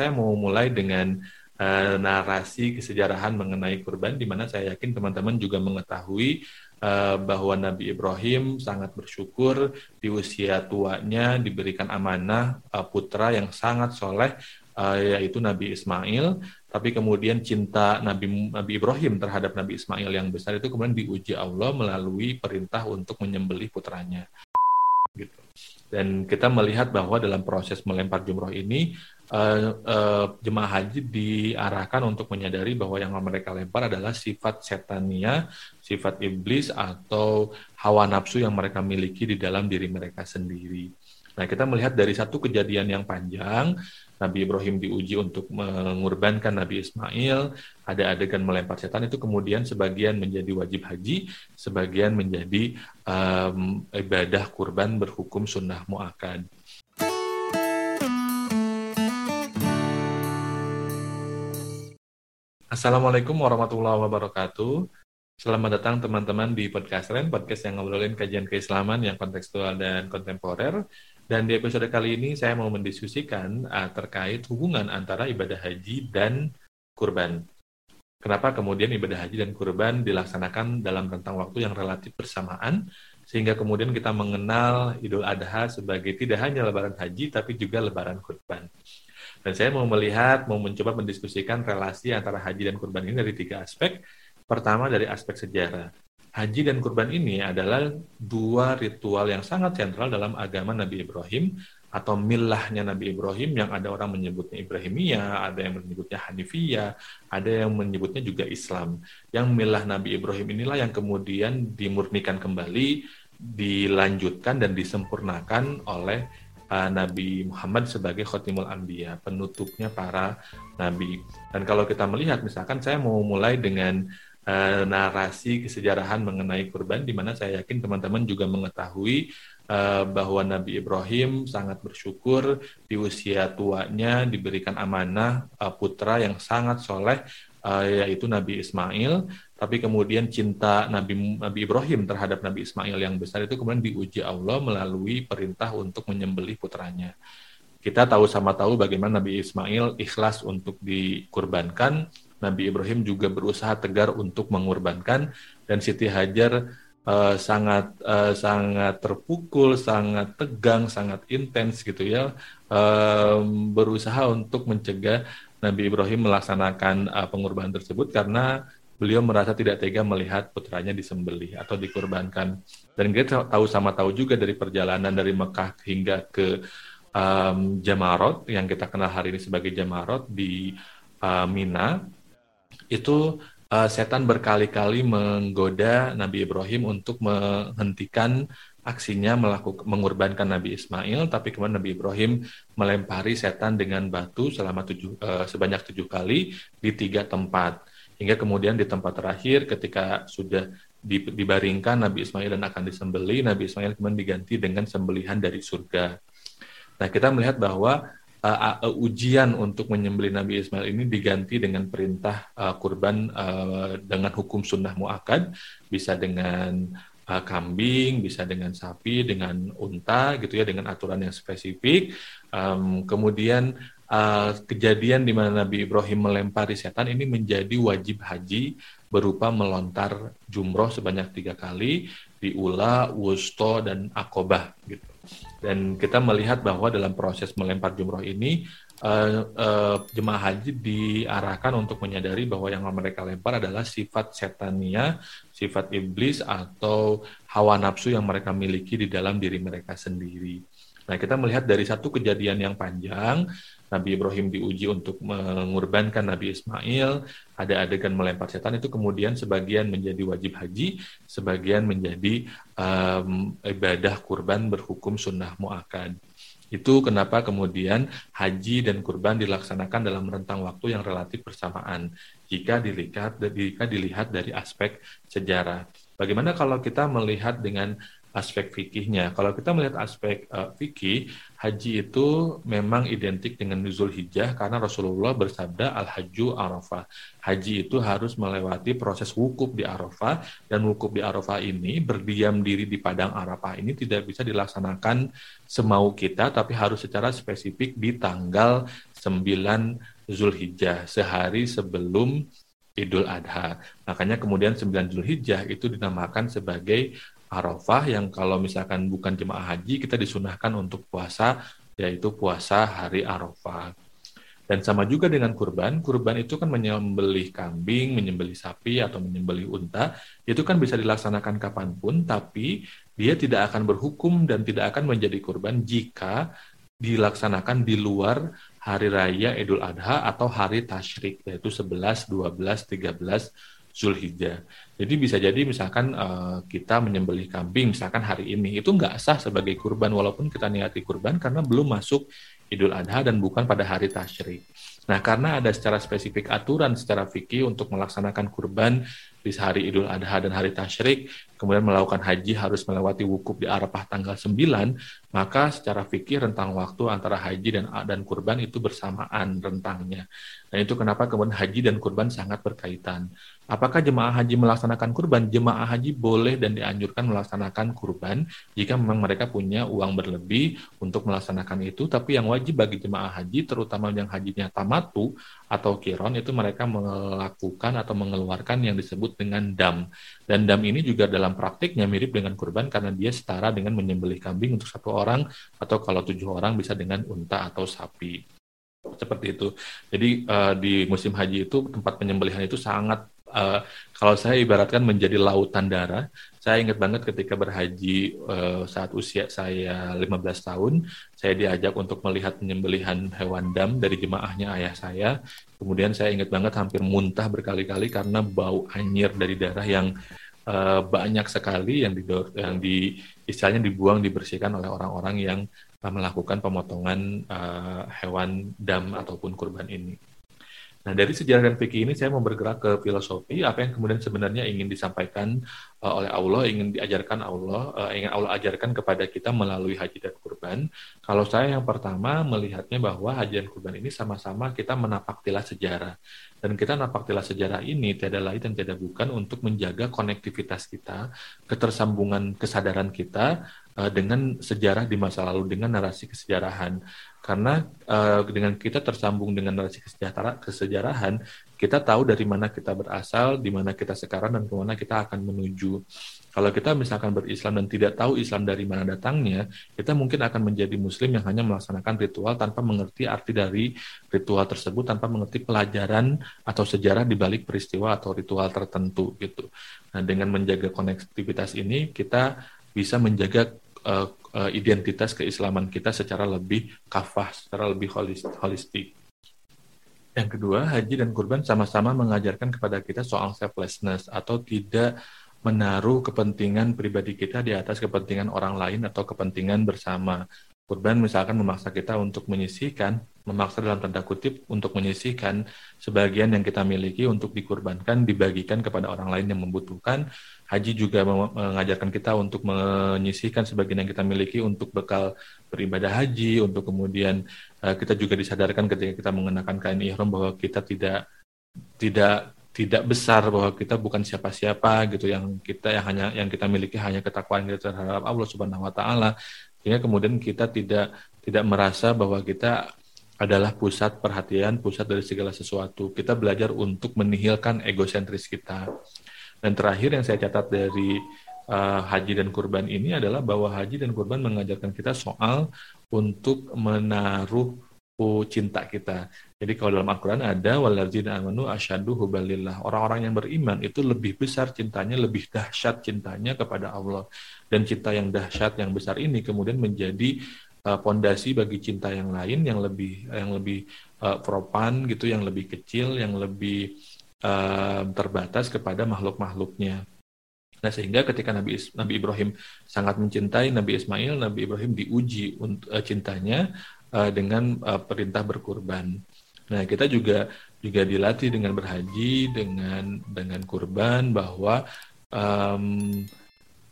saya mau mulai dengan uh, narasi kesejarahan mengenai kurban, di mana saya yakin teman-teman juga mengetahui uh, bahwa Nabi Ibrahim sangat bersyukur di usia tuanya diberikan amanah uh, putra yang sangat soleh, uh, yaitu Nabi Ismail. Tapi kemudian cinta Nabi, Nabi Ibrahim terhadap Nabi Ismail yang besar itu kemudian diuji Allah melalui perintah untuk menyembelih putranya. Gitu. Dan kita melihat bahwa dalam proses melempar jumroh ini uh, uh, jemaah haji diarahkan untuk menyadari bahwa yang mereka lempar adalah sifat setania, sifat iblis atau hawa nafsu yang mereka miliki di dalam diri mereka sendiri. Nah, kita melihat dari satu kejadian yang panjang, Nabi Ibrahim diuji untuk mengorbankan Nabi Ismail, ada adegan melempar setan itu kemudian sebagian menjadi wajib haji, sebagian menjadi um, ibadah kurban berhukum sunnah muakad. Assalamualaikum warahmatullahi wabarakatuh. Selamat datang teman-teman di podcast Ren, podcast yang ngobrolin kajian keislaman yang kontekstual dan kontemporer. Dan di episode kali ini saya mau mendiskusikan uh, terkait hubungan antara ibadah haji dan kurban. Kenapa kemudian ibadah haji dan kurban dilaksanakan dalam rentang waktu yang relatif bersamaan, sehingga kemudian kita mengenal Idul Adha sebagai tidak hanya lebaran haji, tapi juga lebaran kurban. Dan saya mau melihat, mau mencoba mendiskusikan relasi antara haji dan kurban ini dari tiga aspek. Pertama dari aspek sejarah haji dan kurban ini adalah dua ritual yang sangat sentral dalam agama Nabi Ibrahim atau milahnya Nabi Ibrahim yang ada orang menyebutnya Ibrahimiyah, ada yang menyebutnya Hanifiyah, ada yang menyebutnya juga Islam. Yang milah Nabi Ibrahim inilah yang kemudian dimurnikan kembali, dilanjutkan dan disempurnakan oleh uh, Nabi Muhammad sebagai khotimul anbiya, penutupnya para nabi. Dan kalau kita melihat misalkan saya mau mulai dengan uh, narasi kesejarahan mengenai kurban di mana saya yakin teman-teman juga mengetahui uh, bahwa Nabi Ibrahim sangat bersyukur di usia tuanya diberikan amanah uh, putra yang sangat soleh uh, yaitu Nabi Ismail tapi kemudian cinta Nabi Nabi Ibrahim terhadap Nabi Ismail yang besar itu kemudian diuji Allah melalui perintah untuk menyembelih putranya. Kita tahu sama tahu bagaimana Nabi Ismail ikhlas untuk dikurbankan. Nabi Ibrahim juga berusaha tegar untuk mengorbankan. Dan Siti Hajar uh, sangat uh, sangat terpukul, sangat tegang, sangat intens gitu ya, berusaha untuk mencegah Nabi Ibrahim melaksanakan uh, pengorbanan tersebut karena beliau merasa tidak tega melihat putranya disembelih atau dikorbankan. Dan kita tahu sama tahu juga dari perjalanan dari Mekah hingga ke um, Jamarot yang kita kenal hari ini sebagai Jamarot di uh, Mina itu uh, setan berkali-kali menggoda Nabi Ibrahim untuk menghentikan aksinya melakukan mengorbankan Nabi Ismail, tapi kemudian Nabi Ibrahim melempari setan dengan batu selama tujuh, uh, sebanyak tujuh kali di tiga tempat, hingga kemudian di tempat terakhir ketika sudah dibaringkan Nabi Ismail dan akan disembeli, Nabi Ismail kemudian diganti dengan sembelihan dari surga. Nah kita melihat bahwa uh, uh, ujian untuk menyembelih Nabi Ismail ini diganti dengan perintah uh, kurban uh, dengan hukum sunnah muakad, bisa dengan kambing, bisa dengan sapi, dengan unta, gitu ya, dengan aturan yang spesifik. Um, kemudian uh, kejadian di mana Nabi Ibrahim melempari setan ini menjadi wajib haji berupa melontar jumroh sebanyak tiga kali di Ula, Wusto, dan Akobah gitu. Dan kita melihat bahwa dalam proses melempar jumroh ini uh, uh, jemaah haji diarahkan untuk menyadari bahwa yang mereka lempar adalah sifat setania, sifat iblis atau hawa nafsu yang mereka miliki di dalam diri mereka sendiri. Nah, kita melihat dari satu kejadian yang panjang, Nabi Ibrahim diuji untuk mengorbankan Nabi Ismail, ada adegan melempar setan itu kemudian sebagian menjadi wajib haji, sebagian menjadi um, ibadah kurban berhukum sunnah muakad. Itu kenapa kemudian haji dan kurban dilaksanakan dalam rentang waktu yang relatif bersamaan jika dilihat jika dilihat dari aspek sejarah. Bagaimana kalau kita melihat dengan aspek fikihnya. Kalau kita melihat aspek uh, fikih, haji itu memang identik dengan nuzul hijjah karena Rasulullah bersabda al-hajju arafah. Haji itu harus melewati proses wukuf di Arafah dan wukuf di Arafah ini berdiam diri di padang Arafah ini tidak bisa dilaksanakan semau kita tapi harus secara spesifik di tanggal 9 Zulhijjah, sehari sebelum Idul Adha. Makanya kemudian 9 Zulhijjah itu dinamakan sebagai Arafah yang kalau misalkan bukan jemaah haji kita disunahkan untuk puasa yaitu puasa hari Arafah. Dan sama juga dengan kurban, kurban itu kan menyembelih kambing, menyembelih sapi, atau menyembelih unta, itu kan bisa dilaksanakan kapan pun, tapi dia tidak akan berhukum dan tidak akan menjadi kurban jika dilaksanakan di luar hari raya Idul Adha atau hari Tashrik, yaitu 11, 12, 13 Zulhijjah. Jadi bisa jadi misalkan uh, kita menyembelih kambing misalkan hari ini itu nggak sah sebagai kurban walaupun kita niati kurban karena belum masuk Idul Adha dan bukan pada hari Tashrik. Nah, karena ada secara spesifik aturan secara fikih untuk melaksanakan kurban di hari Idul Adha dan hari Tashrik, kemudian melakukan haji harus melewati wukuf di Arafah tanggal 9, maka secara fikih rentang waktu antara haji dan dan kurban itu bersamaan rentangnya. Dan itu kenapa kemudian haji dan kurban sangat berkaitan. Apakah jemaah haji melaksanakan kurban? Jemaah haji boleh dan dianjurkan melaksanakan kurban jika memang mereka punya uang berlebih untuk melaksanakan itu. Tapi yang wajib bagi jemaah haji, terutama yang hajinya tamatu atau kiron, itu mereka melakukan atau mengeluarkan yang disebut dengan dam. Dan dam ini juga dalam praktiknya mirip dengan kurban karena dia setara dengan menyembelih kambing untuk satu orang atau kalau tujuh orang bisa dengan unta atau sapi seperti itu. Jadi uh, di musim haji itu tempat penyembelihan itu sangat uh, kalau saya ibaratkan menjadi lautan darah. Saya ingat banget ketika berhaji uh, saat usia saya 15 tahun, saya diajak untuk melihat penyembelihan hewan dam dari jemaahnya ayah saya. Kemudian saya ingat banget hampir muntah berkali-kali karena bau anyir dari darah yang uh, banyak sekali yang di yang di istilahnya dibuang dibersihkan oleh orang-orang yang melakukan pemotongan uh, hewan dam ataupun kurban ini. Nah, dari sejarah dan fikih ini saya mau bergerak ke filosofi, apa yang kemudian sebenarnya ingin disampaikan uh, oleh Allah, ingin diajarkan Allah, uh, ingin Allah ajarkan kepada kita melalui haji dan kurban. Kalau saya yang pertama melihatnya bahwa haji dan kurban ini sama-sama kita menapaktilah sejarah. Dan kita napaktilah sejarah ini tiada lain dan tiada bukan untuk menjaga konektivitas kita, ketersambungan kesadaran kita uh, dengan sejarah di masa lalu, dengan narasi kesejarahan. Karena uh, dengan kita tersambung dengan narasi kesejarahan, kita tahu dari mana kita berasal, di mana kita sekarang, dan ke mana kita akan menuju. Kalau kita misalkan berislam dan tidak tahu Islam dari mana datangnya, kita mungkin akan menjadi Muslim yang hanya melaksanakan ritual tanpa mengerti arti dari ritual tersebut, tanpa mengerti pelajaran atau sejarah di balik peristiwa atau ritual tertentu gitu. Nah, dengan menjaga konektivitas ini, kita bisa menjaga uh, identitas keislaman kita secara lebih kafah, secara lebih holistik. Yang kedua, haji dan kurban sama-sama mengajarkan kepada kita soal selflessness atau tidak menaruh kepentingan pribadi kita di atas kepentingan orang lain atau kepentingan bersama. Kurban misalkan memaksa kita untuk menyisihkan, memaksa dalam tanda kutip untuk menyisihkan sebagian yang kita miliki untuk dikurbankan, dibagikan kepada orang lain yang membutuhkan. Haji juga mengajarkan kita untuk menyisihkan sebagian yang kita miliki untuk bekal beribadah haji, untuk kemudian uh, kita juga disadarkan ketika kita mengenakan kain ihram bahwa kita tidak tidak tidak besar bahwa kita bukan siapa-siapa gitu yang kita yang hanya yang kita miliki hanya ketakwaan kita terhadap Allah Subhanahu wa taala sehingga kemudian kita tidak tidak merasa bahwa kita adalah pusat perhatian, pusat dari segala sesuatu. Kita belajar untuk menihilkan egosentris kita. Dan terakhir yang saya catat dari uh, haji dan kurban ini adalah bahwa haji dan kurban mengajarkan kita soal untuk menaruh cinta kita. Jadi kalau dalam Al-Quran ada waladina amanu asyadu hubalillah. Orang-orang yang beriman itu lebih besar cintanya, lebih dahsyat cintanya kepada Allah. Dan cinta yang dahsyat yang besar ini kemudian menjadi pondasi uh, bagi cinta yang lain yang lebih yang lebih uh, propan gitu, yang lebih kecil, yang lebih uh, terbatas kepada makhluk-makhluknya. Nah, sehingga ketika Nabi, Nabi Ibrahim sangat mencintai Nabi Ismail, Nabi Ibrahim diuji untuk uh, cintanya uh, dengan uh, perintah berkurban. Nah, kita juga juga dilatih dengan berhaji, dengan dengan kurban bahwa um,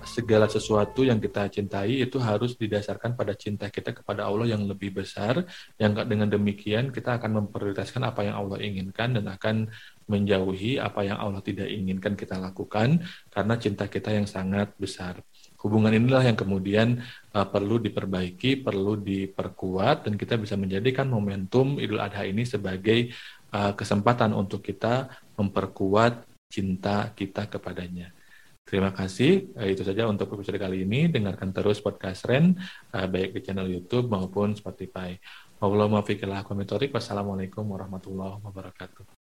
segala sesuatu yang kita cintai itu harus didasarkan pada cinta kita kepada Allah yang lebih besar. Yang dengan demikian kita akan memprioritaskan apa yang Allah inginkan dan akan menjauhi apa yang Allah tidak inginkan kita lakukan karena cinta kita yang sangat besar. hubungan inilah yang kemudian uh, perlu diperbaiki, perlu diperkuat, dan kita bisa menjadikan momentum Idul Adha ini sebagai uh, kesempatan untuk kita memperkuat cinta kita kepadanya. Terima kasih. Uh, itu saja untuk episode kali ini. Dengarkan terus podcast Ren, uh, baik di channel YouTube maupun Spotify. Wassalamualaikum warahmatullahi wabarakatuh.